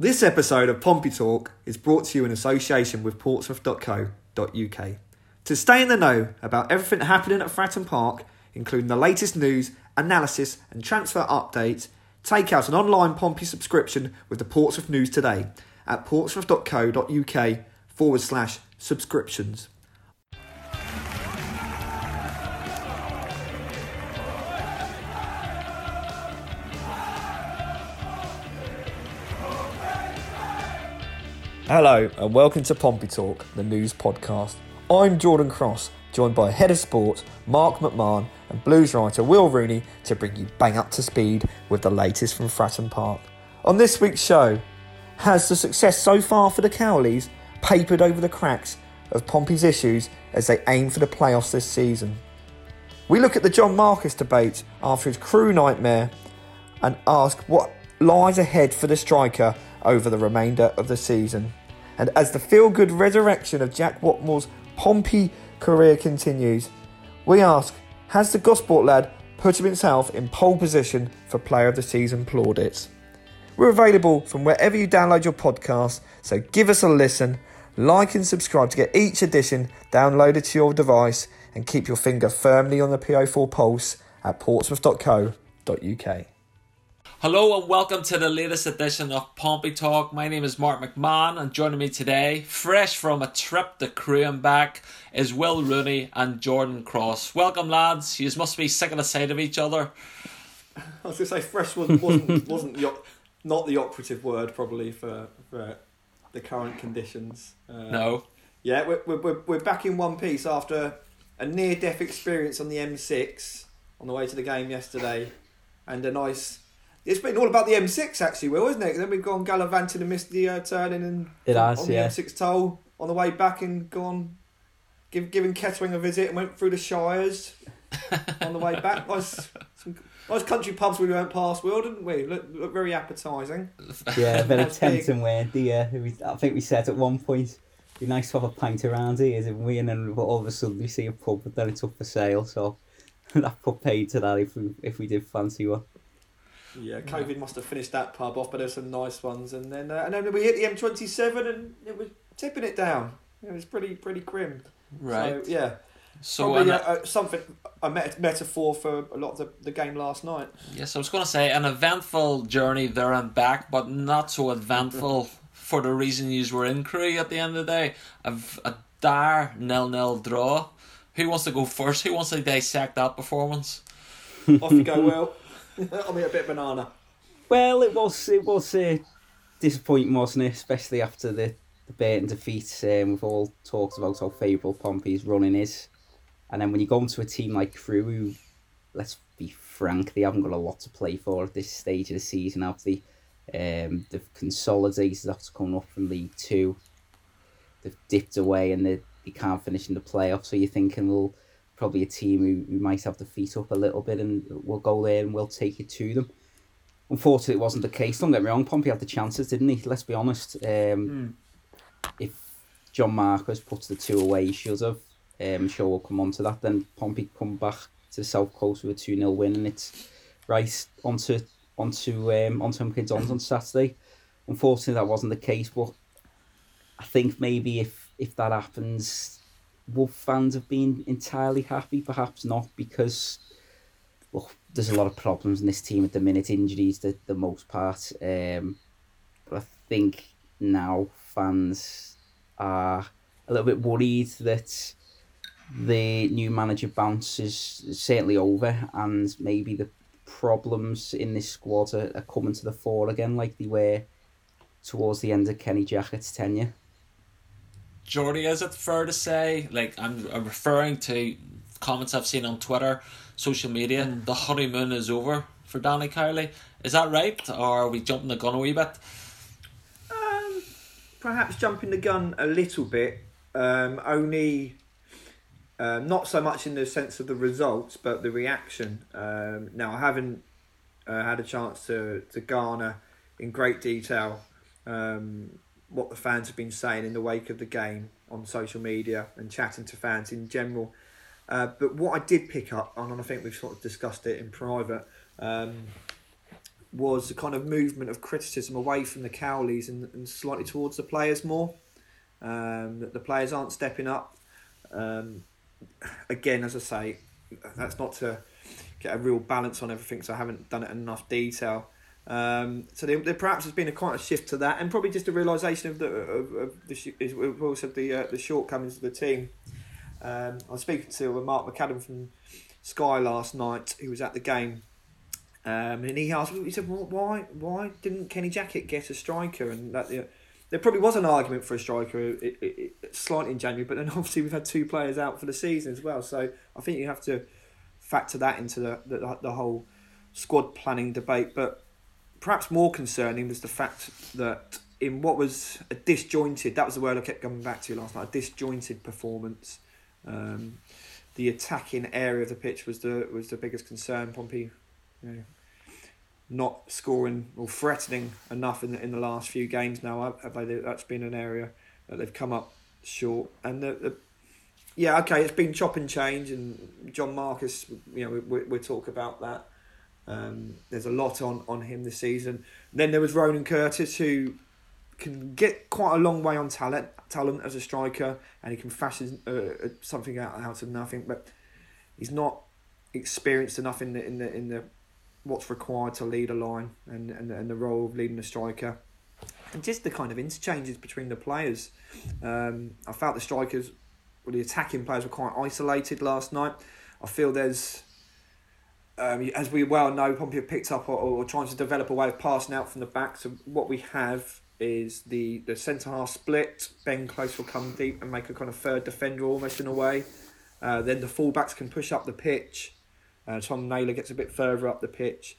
This episode of Pompey Talk is brought to you in association with portsmouth.co.uk. To stay in the know about everything happening at Fratton Park, including the latest news, analysis, and transfer updates, take out an online Pompey subscription with the Portsmouth News today at portsmouth.co.uk forward slash subscriptions. Hello and welcome to Pompey Talk, the news podcast. I'm Jordan Cross, joined by Head of Sport Mark McMahon and Blues writer Will Rooney to bring you bang up to speed with the latest from Fratton Park. On this week's show, has the success so far for the Cowleys papered over the cracks of Pompey's issues as they aim for the playoffs this season? We look at the John Marquis debate after his Crewe nightmare and ask what lies ahead for the striker over the remainder of the season. And as the feel good resurrection of Jack Whatmough's Pompey career continues, we ask Has the Gosport lad put himself in pole position for Player of the Season plaudits? We're available from wherever you download your podcast, so give us a listen, like and subscribe to get each edition downloaded to your device, and keep your finger firmly on the PO4 pulse at portsmouth.co.uk. Hello and welcome to the latest edition of Pompey Talk. My name is Mark McMahon and joining me today, fresh from a trip to Crewe and back, is Will Rooney and Jordan Cross. Welcome lads, you must be sick of the sight of each other. I was going to say fresh wasn't, wasn't, wasn't the, op- not the operative word probably for, for the current conditions. Uh, No. Yeah, we're, we're, we're back in one piece after a near death experience on the M6 on the way to the game yesterday and a nice. It's been all about the M6 actually, Will, isn't it? Then we've gone gallivanting and missed the uh, turning and It has, on yeah. the M6 toll on the way back and gone give, giving Kettering a visit and went through the Shires on the way back. Nice, some nice country pubs we went past, Will, didn't we? Look, look very appetising. Yeah, very That's big. tempting? Yeah, we, I think we said at one point, it'd be nice to have a pint around here, didn't we? And then all of a sudden we see a pub, but then it's up for sale, so that pub paid to that if we if we did fancy one. Yeah, COVID must have finished that pub off, but there's some nice ones, and then uh, and then we hit the M27 and it was tipping it down. It was pretty pretty grim. Right. So, yeah. So, Probably an, uh, uh, something a met- metaphor for a lot of the, the game last night. yes, I was going to say an eventful journey there and back, but not so eventful for the reason you were in Crewe at the end of the day. A, a dire nil-nil draw. Who wants to go first? Who wants to dissect that performance? Off you go, Will. I'll be a bit banana. Well, it was it was uh, disappointing, wasn't it? Especially after the the Burton defeat. Um, we've all talked about how favourable Pompey's running is, and then when you go into a team like Crewe, who, let's be frank, they haven't got a lot to play for at this stage of the season. Have they? Um, they've consolidated after coming up from League Two. They've dipped away and they they can't finish in the playoffs. So you're thinking, well, probably a team who, who might have the feet up a little bit and we'll go there and we'll take it to them. Unfortunately, it wasn't the case. Don't get me wrong, Pompey had the chances, didn't he? Let's be honest. Um, If John Marquis puts the two away, he should have. Um, sure we'll come on to that. Then Pompey come back to the South Coast with a 2 0 win, and it's right onto onto um, onto St Kitts on Saturday. Unfortunately, that wasn't the case, but I think maybe if if that happens, Wolf fans have been entirely happy. Perhaps not because well, there's a lot of problems in this team at the minute. Injuries, the the most part. Um, but I think now fans are a little bit worried that the new manager bounce is certainly over, and maybe the problems in this squad are, are coming to the fore again, like they were towards the end of Kenny Jackett's tenure. Jordy, is it fair to say, like I'm, I'm referring to comments I've seen on Twitter, social media, the honeymoon is over for Danny Cowley. Is that right, or are we jumping the gun a wee bit? Um, perhaps jumping the gun a little bit. Um, only um, not so much in the sense of the results, but the reaction. Um, now, I haven't uh, had a chance to, to garner in great detail um, what the fans have been saying in the wake of the game on social media and chatting to fans in general. Uh, but what I did pick up on, and I think we've sort of discussed it in private, um, was a kind of movement of criticism away from the Cowleys and, and slightly towards the players more. Um, that the players aren't stepping up. Um, again, as I say, that's not to get a real balance on everything, so I haven't done it in enough detail. Um, so there, there, perhaps has been a quite a shift to that, and probably just a realization of the of, of the also the uh, the shortcomings of the team. Um, I was speaking to Mark McAdam from Sky last night, who was at the game, um, and he asked, he said, well, "Why, why didn't Kenny Jackett get a striker?" And that you know, there probably was an argument for a striker, it, it, it, slightly in January, but then obviously we've had two players out for the season as well. So I think you have to factor that into the the, the whole squad planning debate. But perhaps more concerning was the fact that in what was a disjointed, that was the word I kept coming back to last night, a disjointed performance. Um, the attacking area of the pitch was the was the biggest concern. Pompey, you know, not scoring or threatening enough in the, in the last few games. Now, that's been an area that they've come up short. And the, the yeah, okay, it's been chop and change, and John Marquis, you know, we, we, we talk about that. Um, there's a lot on, on him this season. Then there was Ronan Curtis, who can get quite a long way on talent, talent as a striker, and he can fashion uh, something out, out of nothing. But he's not experienced enough in the in the in the what's required to lead a line and, and, and the role of leading a striker. And just the kind of interchanges between the players. Um, I felt the strikers, or the attacking players, were quite isolated last night. I feel there's, um, as we well know, Pompey have picked up or, or trying to develop a way of passing out from the back. So what we have is the, the centre half split. Ben Close will come deep and make a kind of third defender almost in a way. Uh, then the fullbacks can push up the pitch. Uh, Tom Naylor gets a bit further up the pitch.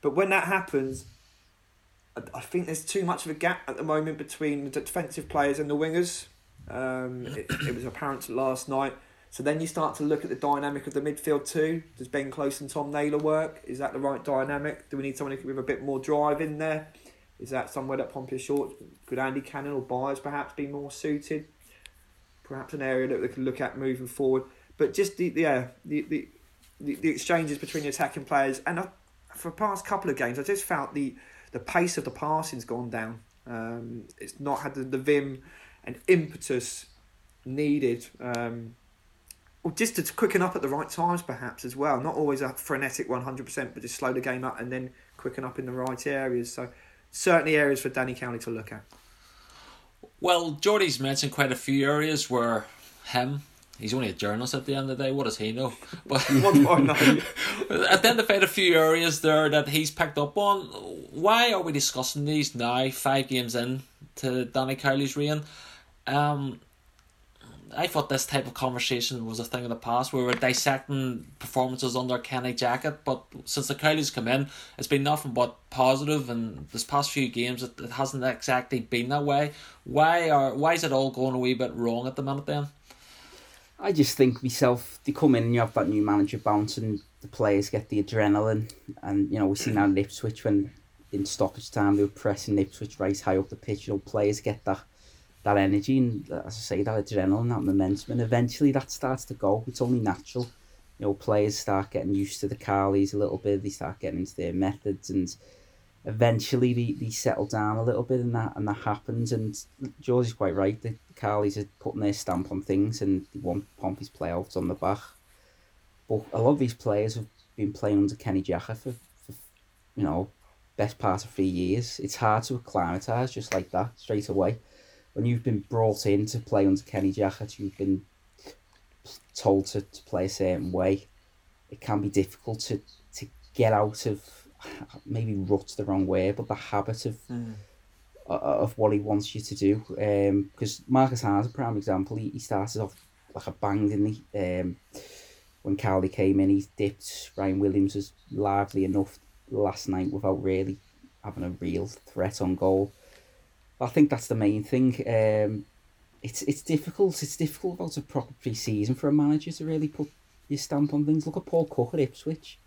But when that happens, I, think there's too much of a gap at the moment between the defensive players and the wingers. Um, it, it was apparent last night. So then you start to look at the dynamic of the midfield too. Does Ben Close and Tom Naylor work? Is that the right dynamic? Do we need someone with a bit more drive in there? Is that somewhere that Pompey short? Could Andy Cannon or Byers perhaps be more suited? Perhaps an area that we could look at moving forward. But just the yeah the, the the, the exchanges between the attacking players. And for the past couple of games, I just felt the the pace of the passing's gone down. Um, it's not had the, the vim and impetus needed. Um, or just to quicken up at the right times, perhaps as well. Not always a frenetic one hundred percent, but just slow the game up and then quicken up in the right areas. So certainly areas for Danny Cowley to look at. Well, Jordy's mentioned quite a few areas where him He's only a journalist at the end of the day. What does he know? But what do I know? identified a few areas there that he's picked up on. Why are we discussing these now? Five games in to Danny Cowley's reign. Um, I thought this type of conversation was a thing of the past. Where We were dissecting performances under Kenny Jackett, but since the Cowleys come in, it's been nothing but positive. And this past few games, it, it hasn't exactly been that way. Why are why is it all going a wee bit wrong at the minute then? I just think myself, they come in and you have that new manager bounce and the players get the adrenaline. And, you know, we've seen that in Ipswich when in stoppage time they were pressing Ipswich right high up the pitch. You know, players get that that energy and, uh, as I say, that adrenaline, that momentum. And eventually that starts to go. It's only natural. You know, players start getting used to the Cowleys a little bit. They start getting into their methods and eventually they, they settle down a little bit and that and that happens and George is quite right the Cowleys are putting their stamp on things and they want Pompey's play out on the back but a lot of these players have been playing under Kenny Jackett for, for you know best part of three years it's hard to acclimatise just like that straight away when you've been brought in to play under Kenny Jackett you've been told to, to play a certain way it can be difficult to, to get out of maybe rut's the wrong way, but the habit of mm. uh, of what he wants you to do. Because um, Marcus Hart, a prime example, he, he started off like a bang, didn't he? Um, when Cowley came in, he dipped. Ryan Williams was lively enough last night without really having a real threat on goal. I think that's the main thing. Um, it's it's difficult. It's difficult about a proper pre-season for a manager to really put your stamp on things. Look at Paul Cook at Ipswich.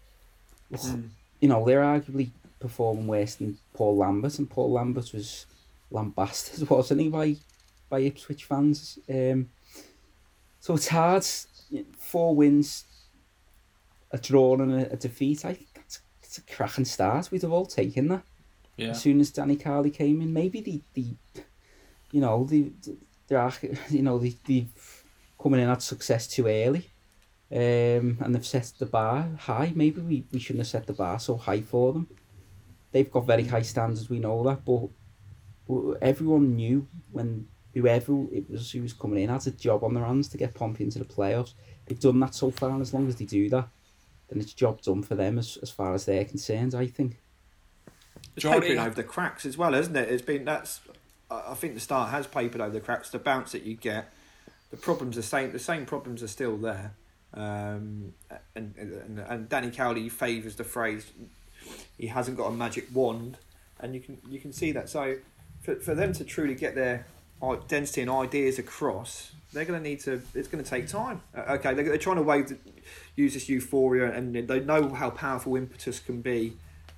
Mm you know, they're arguably performing worse than Paul Lambert, and Paul Lambert was lambasted, wasn't he, by by Ipswich fans. Um, so it's hard. Four wins, a draw and a, a defeat. I think that's it's a cracking start. We'd have all taken that. Yeah. As soon as Danny Cowley came in, maybe the, the you know, the, the you know, the, the coming in had success too early. Um, and they've set the bar high. Maybe we, we shouldn't have set the bar so high for them. They've got very high standards, we know that, but everyone knew when whoever it was who was coming in had a job on their hands to get Pompey into the playoffs. They've done that so far, and as long as they do that, then it's job done for them as, as far as they're concerned, I think. It's papering over the cracks as well, isn't it? It's been that's I think the start has papered over the cracks. The bounce that you get, the problems are same. The same problems are still there. Um, and, and and Danny Cowley favours the phrase, he hasn't got a magic wand, and you can you can see that. So for for them to truly get their identity and ideas across, they're going to need to. It's going to take time. Uh, okay, they're, they're trying to wave, the, use this euphoria, and they know how powerful impetus can be,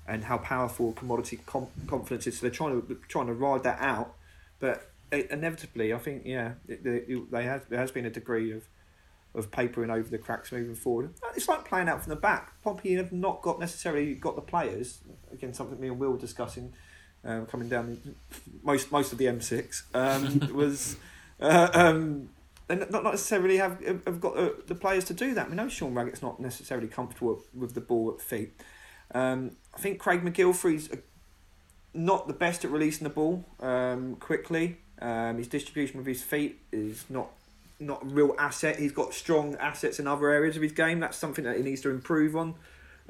and how powerful commodity com- confidence is. So they're trying to trying to ride that out, but it, inevitably, I think yeah, it, it, they have there has been a degree of of papering over the cracks moving forward. It's like playing out from the back. Pompey have not got necessarily got the players. Again, something me and Will were discussing um, coming down most most of the M6 um, was. Uh, um, and not necessarily have have got uh, the players to do that. We know Sean Raggett's not necessarily comfortable with the ball at feet. Um, I think Craig MacGillivray's not the best at releasing the ball um, quickly. Um, his distribution with his feet is not not a real asset. He's got strong assets in other areas of his game. That's something that he needs to improve on.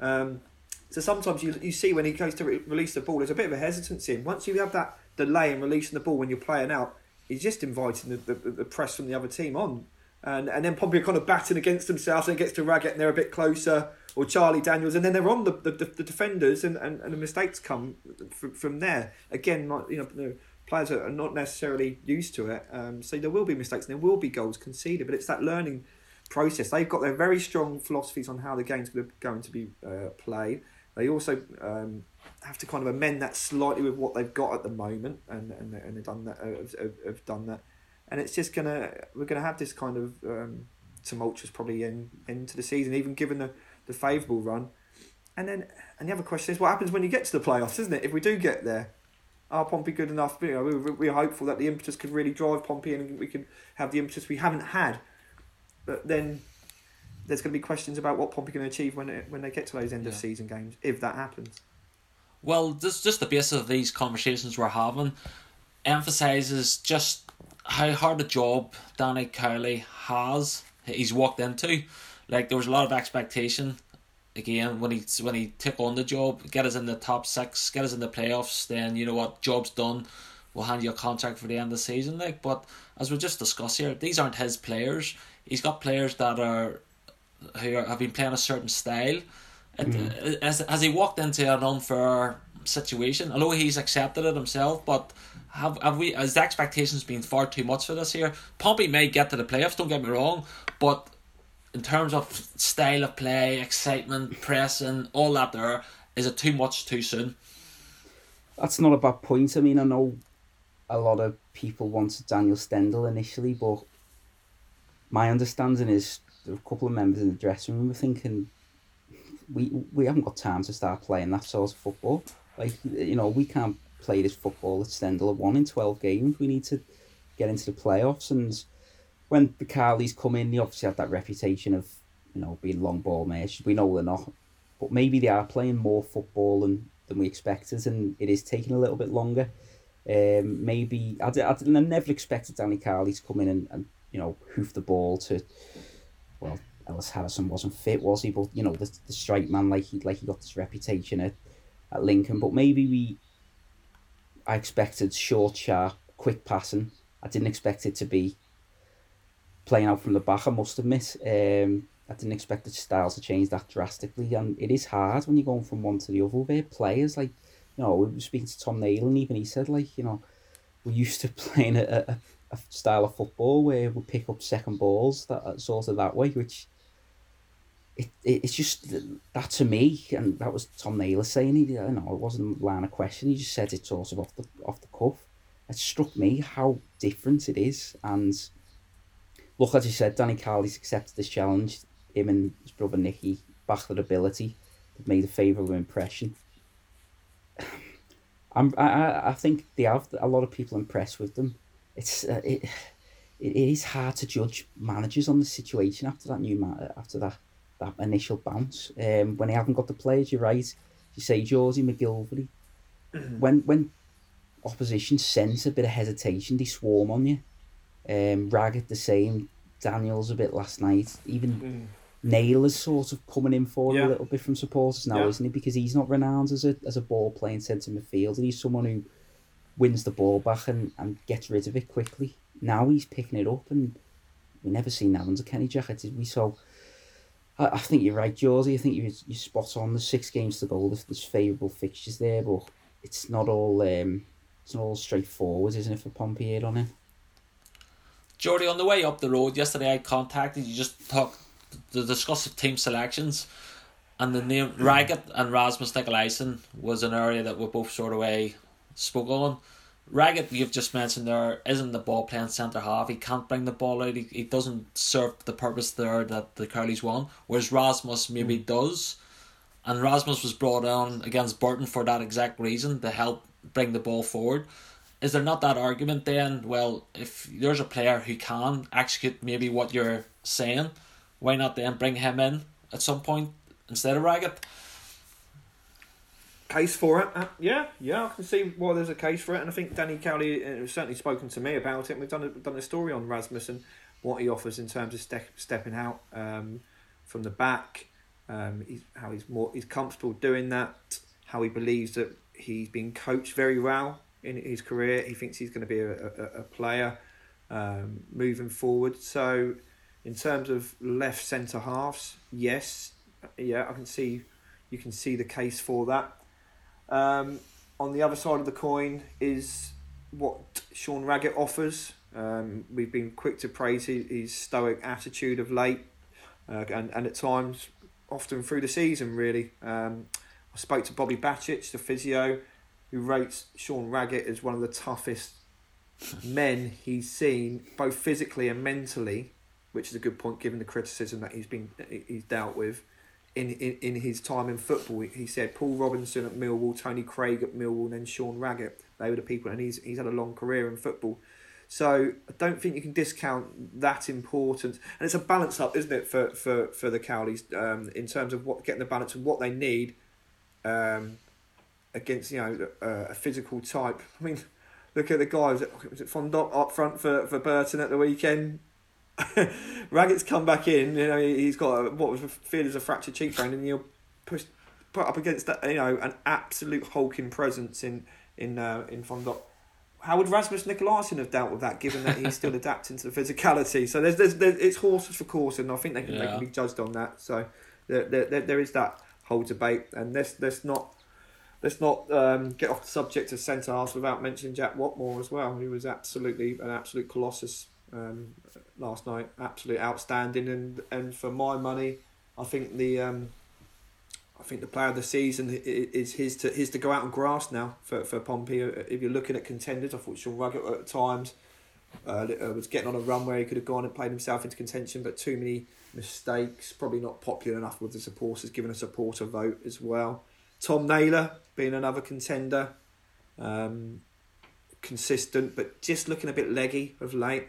Um, so sometimes you, you see when he goes to re- release the ball, there's a bit of a hesitancy. And once you have that delay in releasing the ball when you're playing out, he's just inviting the, the, the press from the other team on. And and then Pompey are kind of batting against themselves and it gets to Raggett and they're a bit closer, or Charlie Daniels, and then they're on the, the, the defenders and, and, and the mistakes come from, from there. Again, you know, players are not necessarily used to it, um, so there will be mistakes and there will be goals conceded, but it's that learning process. They've got their very strong philosophies on how the game's going to be uh, played. They also um, have to kind of amend that slightly with what they've got at the moment, and and, and they've done that. Have, have done that, and it's just gonna we're gonna have this kind of um, tumultuous probably in into the season, even given the the favourable run. And then and the other question is, what happens when you get to the playoffs, isn't it? If we do get there, are Pompey good enough? You know, we're, we're hopeful that the impetus could really drive Pompey, and we can have the impetus we haven't had. But then there's going to be questions about what Pompey can achieve when it, when they get to those end of season games, if that happens. Well, this just the basis of these conversations we're having emphasizes just how hard a job Danny Cowley has. He's walked into, like there was a lot of expectation. Again, when he when he took on the job, get us in the top six, get us in the playoffs. Then you know what, job's done. We'll hand you a contract for the end of the season. Like, but as we just discussed here, these aren't his players. He's got players that are who are, have been playing a certain style. mm-hmm. has, has he walked into an unfair situation? Although he's accepted it himself, but have have we has the expectations been far too much for this year? Pompey may get to the playoffs. Don't get me wrong, but in terms of style of play, excitement, pressing, all that, there is it too much too soon? That's not a bad point. I mean, I know a lot of people wanted Daniel Stendel initially, but my understanding is a couple of members in the dressing room were thinking, we we haven't got time to start playing that sort of football. Like you know, we can't play this football at Stendel at one in twelve games. We need to get into the playoffs. And when the Cowleys come in, they obviously have that reputation of you know being long ball mates. We know they're not, but maybe they are playing more football than than we expected, and it is taking a little bit longer. Um, maybe I, I, I never expected Danny Cowley to come in and, and you know hoof the ball to well, Ellis Harrison wasn't fit, was he? But you know, the, the strike man, like he like he got this reputation at, at Lincoln. But maybe we, I expected short, sharp, quick passing. I didn't expect it to be playing out from the back. I must admit, um, I didn't expect the styles to change that drastically, and it is hard when you're going from one to the other. Where players like, you know, we were speaking to Tom Nail, and even he said like, you know, we're used to playing a, a a style of football where we pick up second balls that sort of that way, which it, it it's just that to me, and that was Tom Naylor saying he, you know, it wasn't a line of question. He just said it sort of off the off the cuff. It struck me how different it is, and look, as you said, Danny Cowley's accepted this challenge. Him and his brother Nicky back their ability. have made a favourable impression. I'm, I, I think they have a lot of people impressed with them. It's uh, it, it is hard to judge managers on the situation after that new man, after that that initial bounce. Um, when they haven't got the players, you're right. You say Josie MacGillivray. when when opposition sense a bit of hesitation, they swarm on you. Um, Raggett the same. Daniels a bit last night. Even Mm. Nail is sort of coming in for Yeah. a little bit from supporters now, Yeah. isn't he? Because he's not renowned as a as a ball playing centre midfielder. He's someone who wins the ball back and, and gets rid of it quickly. Now he's picking it up, and we never seen that under Kenny Jackett, did we? So I, I think you're right, Georgie. I think you you're spot on. The six games to go. There's, there's favourable fixtures there, but it's not all um, it's not all straightforward, isn't it, for Pompey on him? Jordy, on the way up the road yesterday, I contacted you just to talk to discuss team selections, and the name Raggett and Rasmus Nicolaisen was an area that we both sort of way spoke on. Raggett, you've just mentioned there, isn't the ball playing centre half. He can't bring the ball out. He, he doesn't serve the purpose there that the Cowleys want. Whereas Rasmus maybe hmm. does. And Rasmus was brought on against Burton for that exact reason to help bring the ball forward. Is there not that argument then? Well, if there's a player who can execute maybe what you're saying, why not then bring him in at some point instead of Raggett? Case for it. Uh, yeah, yeah, I can see why there's a case for it, and I think Danny Cowley uh, has certainly spoken to me about it. We've done a, done a story on Rasmus and what he offers in terms of step, stepping out um, from the back. Um, he's, how he's more he's comfortable doing that. How he believes that he's been coached very well in his career. He thinks he's going to be a, a, a player um, moving forward. So, in terms of left centre halves, yes, yeah, I can see you can see the case for that. Um, on the other side of the coin is what Sean Raggett offers. Um, we've been quick to praise his, his stoic attitude of late, uh, and and at times, often through the season, really. Um, I spoke to Bobby Batchich, the physio, who rates Sean Raggett as one of the toughest men he's seen, both physically and mentally, which is a good point given the criticism that he's been he's dealt with in, in, in his time in football. He said Paul Robinson at Millwall, Tony Craig at Millwall, and then Sean Raggett. They were the people, and he's he's had a long career in football. So I don't think you can discount that importance, and it's a balance up, isn't it, for for for the Cowleys um, in terms of what getting the balance of what they need um, against you know a physical type. I mean, look at the guys. Was it Fondop up front for for Burton at the weekend? Raggett's come back in. You know, he's got a, what was feared as a fractured cheekbone, and you're pushed put up against that. You know, an absolute hulking presence in in uh, in Fondop. How would Rasmus Nicolaisen have dealt with that, given that he's still adapting to the physicality? So there's, there's, there's it's horses for course, and I think they can, they can be judged on that. So there, there, there, there is that whole debate, and let's let's not let's not um, get off the subject of centre halves without mentioning Jack Whatmough as well, who was absolutely an absolute colossus um, last night, absolutely outstanding, and and for my money, I think the um, I think the player of the season is his to his to go out and grass now for for Pompey. If you're looking at contenders, I thought Sean Raggett at times uh, uh, was getting on a run where he could have gone and played himself into contention, but too many mistakes. Probably not popular enough with the supporters, given a supporter vote as well. Tom Naylor being another contender, um, consistent, but just looking a bit leggy of late.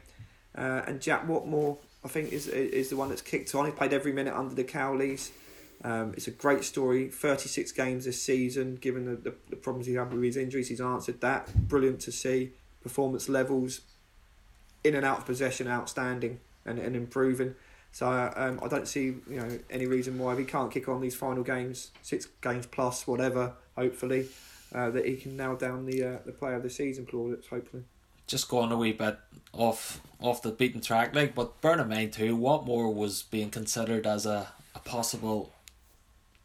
Uh, and Jack Whatmough, I think, is is the one that's kicked on. He played every minute under the Cowleys. Um, it's a great story. 36 games this season, given the, the, the problems he had with his injuries, he's answered that. Brilliant to see. Performance levels, in and out of possession, outstanding and, and improving. So um, I don't see you know any reason why he can't kick on these final games, six games plus, whatever. Hopefully, uh, that he can nail down the uh, the player of the season plaudits. Hopefully. Just going a wee bit off off the beaten track, like, but bear in mind too, Whatmough was being considered as a, a possible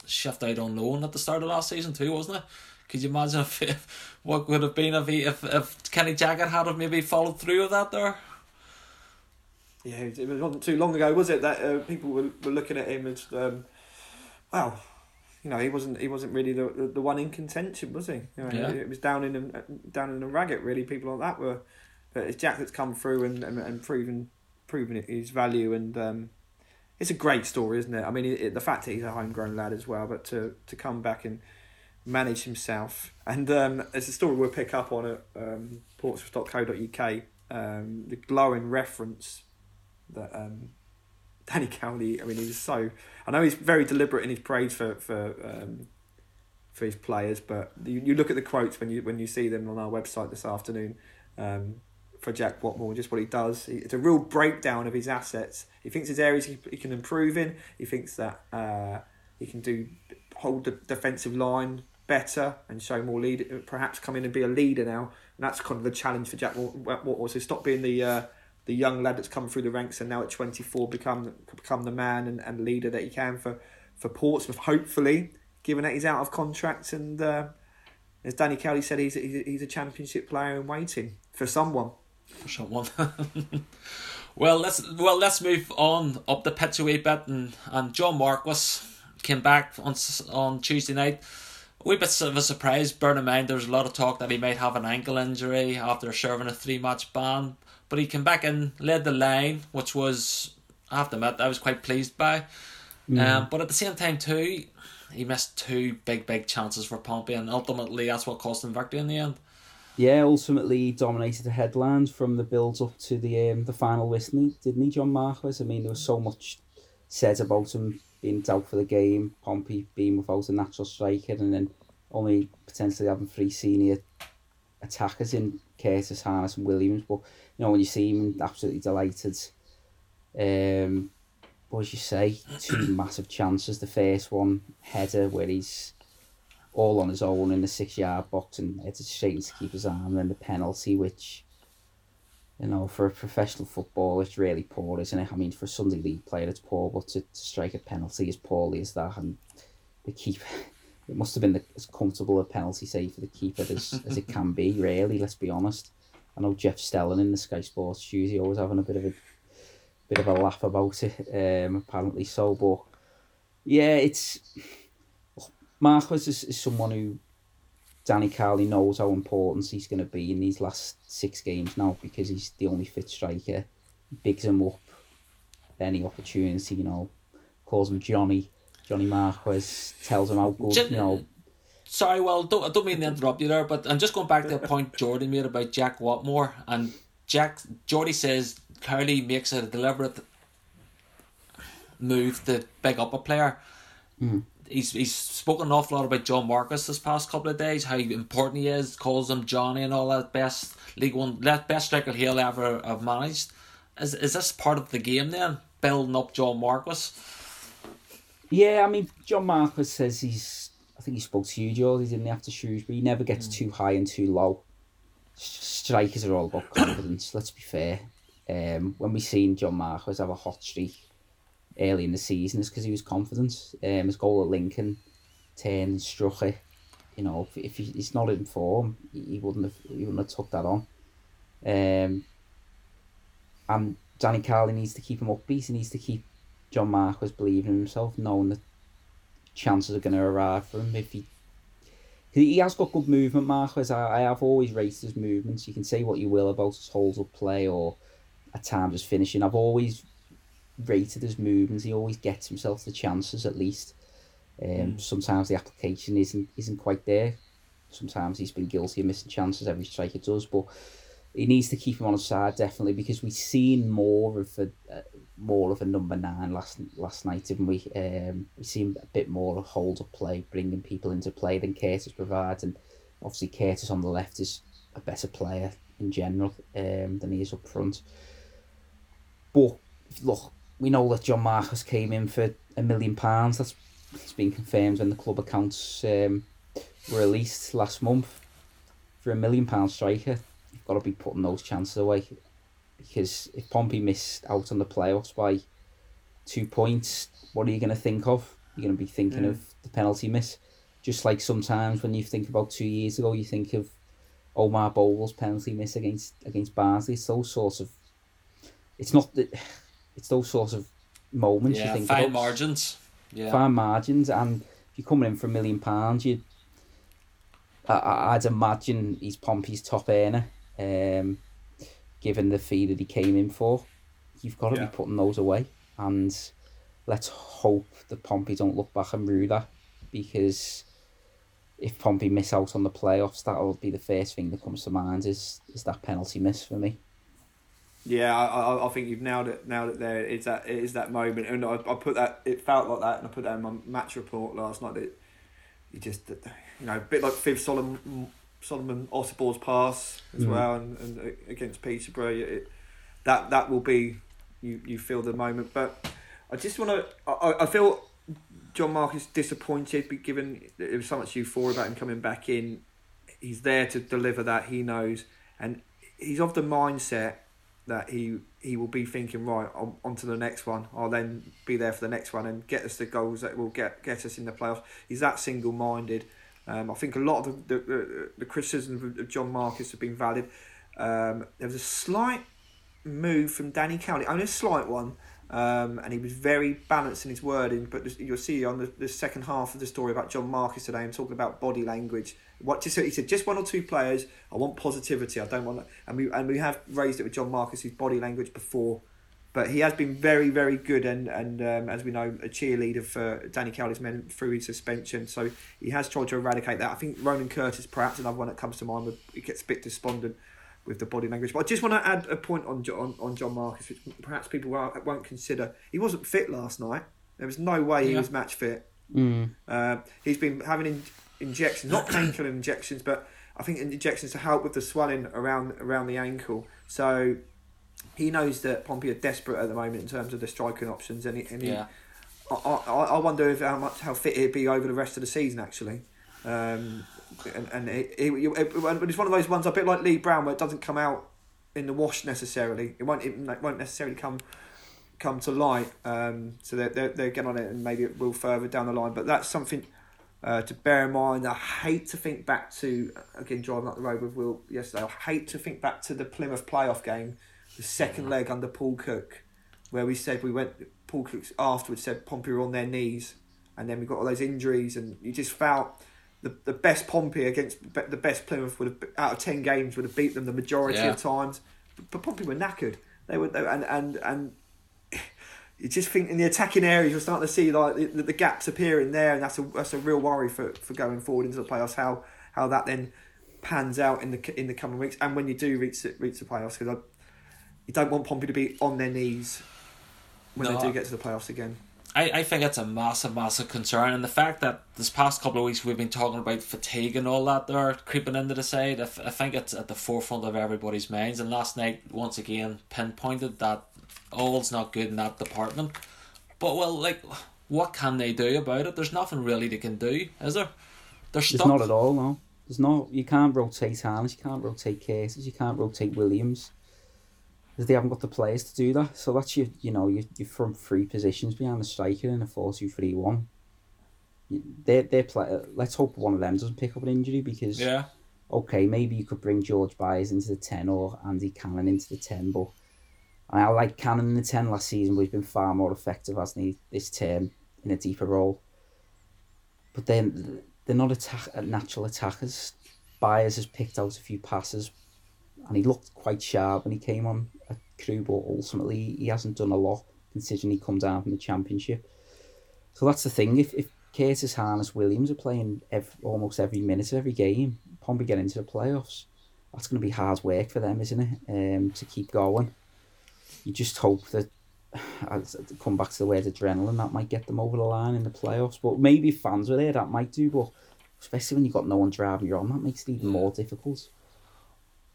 shift out on loan at the start of last season too, wasn't it? Could you imagine if, if what would have been if he if, if Kenny Jackett had have maybe followed through with that there? Yeah, it wasn't too long ago, was it? That uh, people were, were looking at him as, um, well, you know, he wasn't he wasn't really the, the, one in contention, was he? You know, Yeah. It was down in the, down in the ragged, really. People like that were, but it's Jack that's come through and, and, and proven proven his value and um, it's a great story, isn't it? I mean, it, the fact that he's a homegrown lad as well, but to to come back and manage himself, and um, it's a story we'll pick up on at um, portsmouth.co.uk. Um, the glowing reference that um, Danny Cowley. I mean, he was so. I know he's very deliberate in his praise for for um, for his players, but you, you look at the quotes when you when you see them on our website this afternoon. Um, for Jack Whatmough, just what he does. It's a real breakdown of his assets. He thinks there's areas he, he can improve in. He thinks that uh, he can do hold the defensive line better and show more lead. Perhaps come in and be a leader now. And that's kind of the challenge for Jack Whatmough. So stop being the uh, the young lad that's come through the ranks and now at 24 become become the man and, and leader that he can for for Portsmouth. Hopefully, given that he's out of contract and. Uh, as Danny Cowley said, he's, he's, he's a championship player in waiting for someone for someone. well, let's well let's move on up the pitch a wee bit, and and John Marquis came back on on Tuesday night. A wee bit of a surprise. Bear in mind, there's a lot of talk that he might have an ankle injury after serving a three match ban, but he came back and led the line, which was I have to admit I was quite pleased by. Mm. Um, but at the same time too, he missed two big big chances for Pompey, and ultimately that's what cost him victory in the end yeah, ultimately he dominated the headlines from the build up to the um, the final whistle, didn't he, John Marquis? I mean, there was so much said about him being out for the game, Pompey being without a natural striker, and then only potentially having three senior attackers in Curtis, Harness, and Williams. But you know, when you see him, absolutely delighted. Um, what did you say? Two massive chances. The first one header where he's all on his own in the six yard box and it's straight into keeper's arm. And then the penalty, which, you know, for a professional football, it's really poor, isn't it? I mean, for a Sunday League player, it's poor, but to, to strike a penalty as poorly as that, and the keeper, it must have been the, as comfortable a penalty save for the keeper as, as it can be, really, let's be honest. I know Jeff Stelling in the Sky Sports studio always having a bit of a bit of a laugh about it, um, apparently so, but yeah, it's Marquis is, is someone who Danny Cowley knows how important he's going to be in these last six games now because he's the only fit striker. Bigs him up any opportunity, you know, calls him Johnny, Johnny Marquis, tells him how good, you know. Sorry, well, don't, I don't mean to interrupt you there, but I'm just going back to the point Jordan made about Jack Whatmough. And Jack, Jordy says Cowley makes a deliberate move to big up a player. Mm he's he's spoken an awful lot about John Marquis this past couple of days, how important he is, calls him Johnny and all that best League One best striker he'll ever have managed. Is is this part of the game then? Building up John Marquis? Yeah, I mean John Marquis says he's think he spoke to you, George, didn't he, after Shrewsbury. He never gets mm. too high and too low. Strikers are all about confidence, let's be fair. Um, when we seen John Marquis have a hot streak early in the season it's because he was confident. Um, his goal at Lincoln, turned struck it. You know, if, if he's not in form, he wouldn't have he wouldn't have took that on. Um, and Danny Cowley needs to keep him upbeat. He needs to keep John Marquis believing in himself, knowing that chances are going to arrive for him if he. He has got good movement, Marquis. I, I have always rated his movements. You can say what you will about his holds up play or at times his finishing. I've always rated his movements. He always gets himself the chances at least. Um, mm. Sometimes the application isn't isn't quite there. Sometimes he's been guilty of missing chances. Every striker does, but he needs to keep him on his side definitely because we've seen more of a uh, more of a number nine last last night, didn't we? Um, we seen a bit more of hold up play, bringing people into play than Curtis provides, and obviously Curtis on the left is a better player in general um, than he is up front. But look, we know that John Marquis came in for a million pounds. That's it's been confirmed when the club accounts um, were released last month. For a million pound striker, got to be putting those chances away. Because if Pompey missed out on the playoffs by two points, what are you going to think of? You're going to be thinking mm. of the penalty miss. Just like sometimes when you think about two years ago, you think of Omar Bowles penalty miss against against Barnsley. It's those sorts of. It's not that it's those sorts of moments yeah, you think fine about. margins. Yeah. Fine margins, and if you're coming in for a million pounds, you, I, I'd imagine he's Pompey's top earner, um, given the fee that he came in for. You've got to yeah. be putting those away, and let's hope that Pompey don't look back and rue that because if Pompey miss out on the playoffs, that'll be the first thing that comes to mind is is that penalty miss for me. Yeah, I, I, I think you've nailed it. Nailed it. There, it's that it is that moment, and I, I put that. It felt like that, and I put that in my match report last night. That you just, you know, a bit like Viv Solomon, Solomon-Otabor's pass as mm. well, and, and against Peterborough. It, that that will be you you feel the moment, but I just want to. I, I feel John Mark is disappointed, given there was so much euphoria about him coming back in. He's there to deliver that. He knows, and he's of the mindset that he he will be thinking right on, on to the next one. I'll then be there for the next one and get us the goals that will get get us in the playoffs. He's that single minded. Um, I think a lot of the the, the criticisms of John Marquis have been valid. Um, there was a slight move from Danny Cowley, only a slight one, um, and he was very balanced in his wording. But you'll see on the, the second half of the story about John Marquis today, I'm talking about body language. What just he said, just one or two players. I want positivity. I don't want that. And we and we have raised it with John Marquis, his body language before. But he has been very, very good, and and um, as we know, a cheerleader for Danny Cowley's men through his suspension. So he has tried to eradicate that. I think Ronan Curtis, perhaps another one that comes to mind, would he gets a bit despondent with the body language. But I just want to add a point on on, on John Marquis, which perhaps people won't consider. He wasn't fit last night. There was no way yeah. he was match fit. Mm. Uh, he's been having in, injections, not painkiller injections, but I think injections to help with the swelling around around the ankle. So he knows that Pompey are desperate at the moment in terms of the striking options, and he, and he, yeah. I, I, I wonder if how much how fit he'd be over the rest of the season actually. Um, and, and it, it, it, it's one of those ones a bit like Lee Brown where it doesn't come out in the wash necessarily. It won't it won't necessarily come come to light. Um, so they they they get on it and maybe it will further down the line. But that's something uh, to bear in mind. I hate to think back to again driving up the road with Will yesterday. I hate to think back to the Plymouth playoff game, the second leg under Paul Cook, where we said we went. Paul Cook afterwards said Pompey were on their knees, and then we got all those injuries, and you just felt the, the best Pompey against the best Plymouth would have out of ten games would have beat them the majority yeah. of times. But, but Pompey were knackered. They were they, and and and you just think in the attacking areas you're starting to see like the, the, gaps appearing there, and that's a that's a real worry for, for going forward into the playoffs. How how that then pans out in the in the coming weeks, and when you do reach reach the playoffs, because you don't want Pompey to be on their knees when no, they do get to the playoffs again. I, I think it's a massive, massive concern, and the fact that this past couple of weeks we've been talking about fatigue and all that there creeping into the side, I, f- I think it's at the forefront of everybody's minds. And last night, once again, pinpointed that all's not good in that department. But well, like, what can they do about it? There's nothing really they can do, is there? They're stuck. There's not at all. No, there's no. You can't rotate Harness. You can't rotate cases. You can't rotate Williams they haven't got the players to do that. So that's your, you know, you you from three positions behind the striker in a 4-2-3-1. They're, they're play, let's hope one of them doesn't pick up an injury because yeah. okay, maybe you could bring George Byers into the 10 or Andy Cannon into the 10, but I like Cannon in the 10 last season, but he's been far more effective, hasn't he, this term in a deeper role. But then they're not attack, natural attackers. Byers has picked out a few passes, and he looked quite sharp when he came on a Crewe, but ultimately he hasn't done a lot considering he come down from the championship. So that's the thing. If if Curtis Harness Williams are playing every, almost every minute of every game, Pompey get into the playoffs. That's going to be hard work for them, isn't it? Um, to keep going. You just hope that as come back to the word adrenaline that might get them over the line in the playoffs. But maybe fans were there that might do. But especially when you've got no one driving you on, that makes it even more difficult.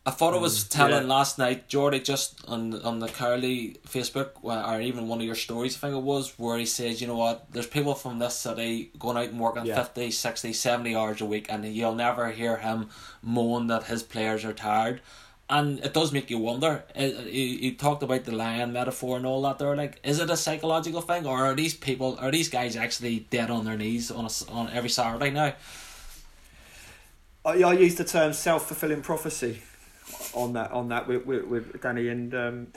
I thought I was um, telling yeah. last night, Jordy, just on on the Curly Facebook or even one of your stories, I think it was, where he says, you know what, there's people from this city going out and working yeah. 50, 60, 70 hours a week, and you'll never hear him moan that his players are tired. And it does make you wonder. You talked about the lion metaphor and all that. There, like, is it a psychological thing, or are these people, are these guys actually dead on their knees on a, on every Saturday now? I, I use the term self fulfilling prophecy on that on that with with, with Danny, and um,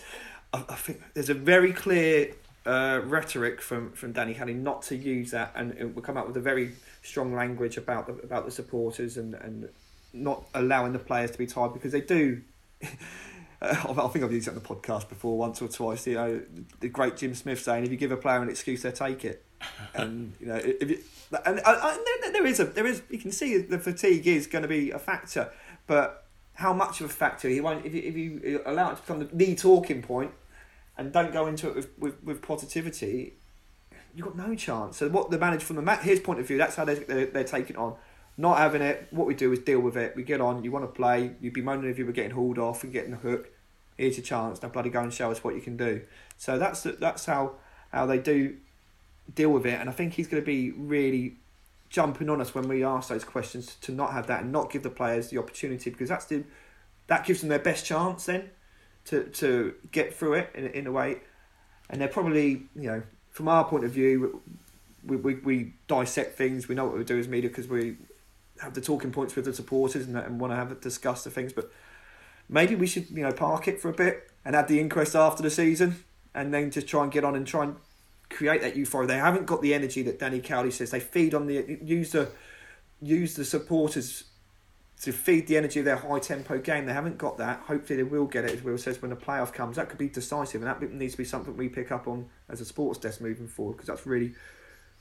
I, I, think there's a very clear uh, rhetoric from from Danny Cowley not to use that, and it will come out with a very strong language about the about the supporters and and not allowing the players to be tired because they do. Uh, I think I've used it on the podcast before once or twice. You know, the great Jim Smith saying, "If you give a player an excuse, they take it." and you know, if you, and, and, and there is a there is you can see the fatigue is going to be a factor, but how much of a factor he won't if you, if you allow it to become the talking point and don't go into it with, with, with positivity, you've got no chance. So what the manager from the his point of view, that's how they they're, they're taking on. Not having it, what we do is deal with it. We get on. You want to play. You'd be moaning if you were getting hauled off and getting the hook. Here's your chance. Now bloody go and show us what you can do. So that's that's how how they do deal with it. And I think he's going to be really jumping on us when we ask those questions to not have that and not give the players the opportunity because that's the that gives them their best chance then to to get through it in, in a way. And they're probably you know from our point of view we, we, we dissect things we know what we do as media because we have the talking points with the supporters and, and want to have it discuss the things but maybe we should you know park it for a bit and have the inquest after the season and then just try and get on and try and create that euphoria. They haven't got the energy that Danny Cowley says. They feed on the use the use the supporters to feed the energy of their high tempo game. They haven't got that. Hopefully, they will get it, as Will says, when the playoff comes. That could be decisive, and that needs to be something we pick up on as a sports desk moving forward because that's really,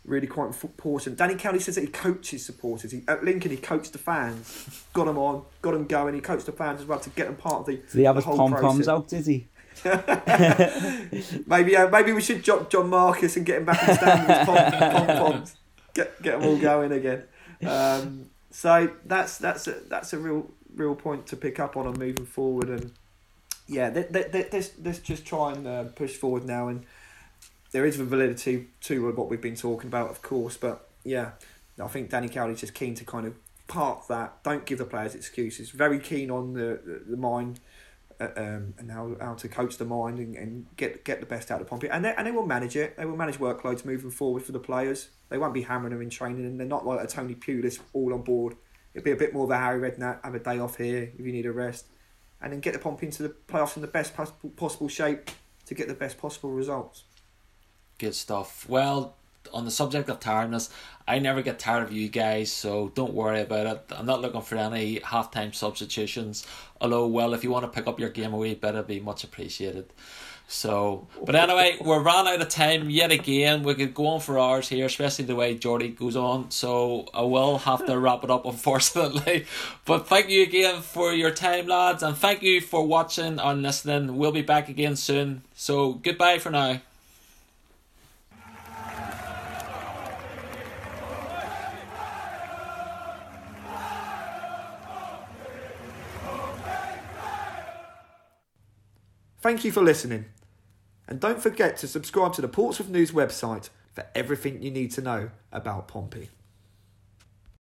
really quite important. Danny Cowley says that he coaches supporters. He, at Lincoln, he coached the fans, got them on, got them going. He coached the fans as well to get them part of the. Did he have his pom poms out? Did he? maybe uh, maybe we should drop John Marquis and get him back in stand with pom, pom poms. Get get them all going again. Um, so that's that's a, that's a real real point to pick up on and moving forward. And yeah, let's let's just try and uh, push forward now. And there is validity to what we've been talking about, of course. But yeah, I think Danny Cowley's just keen to kind of park that. Don't give the players excuses. Very keen on the the, the mind um, and how, how to coach the mind and, and get get the best out of Pompey. And they, and they will manage it. They will manage workloads moving forward for the players. They won't be hammering them in training, and they're not like a Tony Pulis all on board. It'll be a bit more of a Harry Redknapp, have a day off here if you need a rest, and then get the Pompey into the playoffs in the best possible shape to get the best possible results. Good stuff. Well, on the subject of tiredness, I never get tired of you guys, so don't worry about it. I'm not looking for any halftime substitutions. Although, well, if you want to pick up your game a wee bit, it'd be much appreciated. So, but anyway, we're ran out of time yet again. We could go on for hours here, especially the way Jordy goes on. So I will have to wrap it up, unfortunately. But thank you again for your time, lads, and thank you for watching and listening. We'll be back again soon. So goodbye for now. Thank you for listening. And don't forget to subscribe to the Portsmouth News website for everything you need to know about Pompey.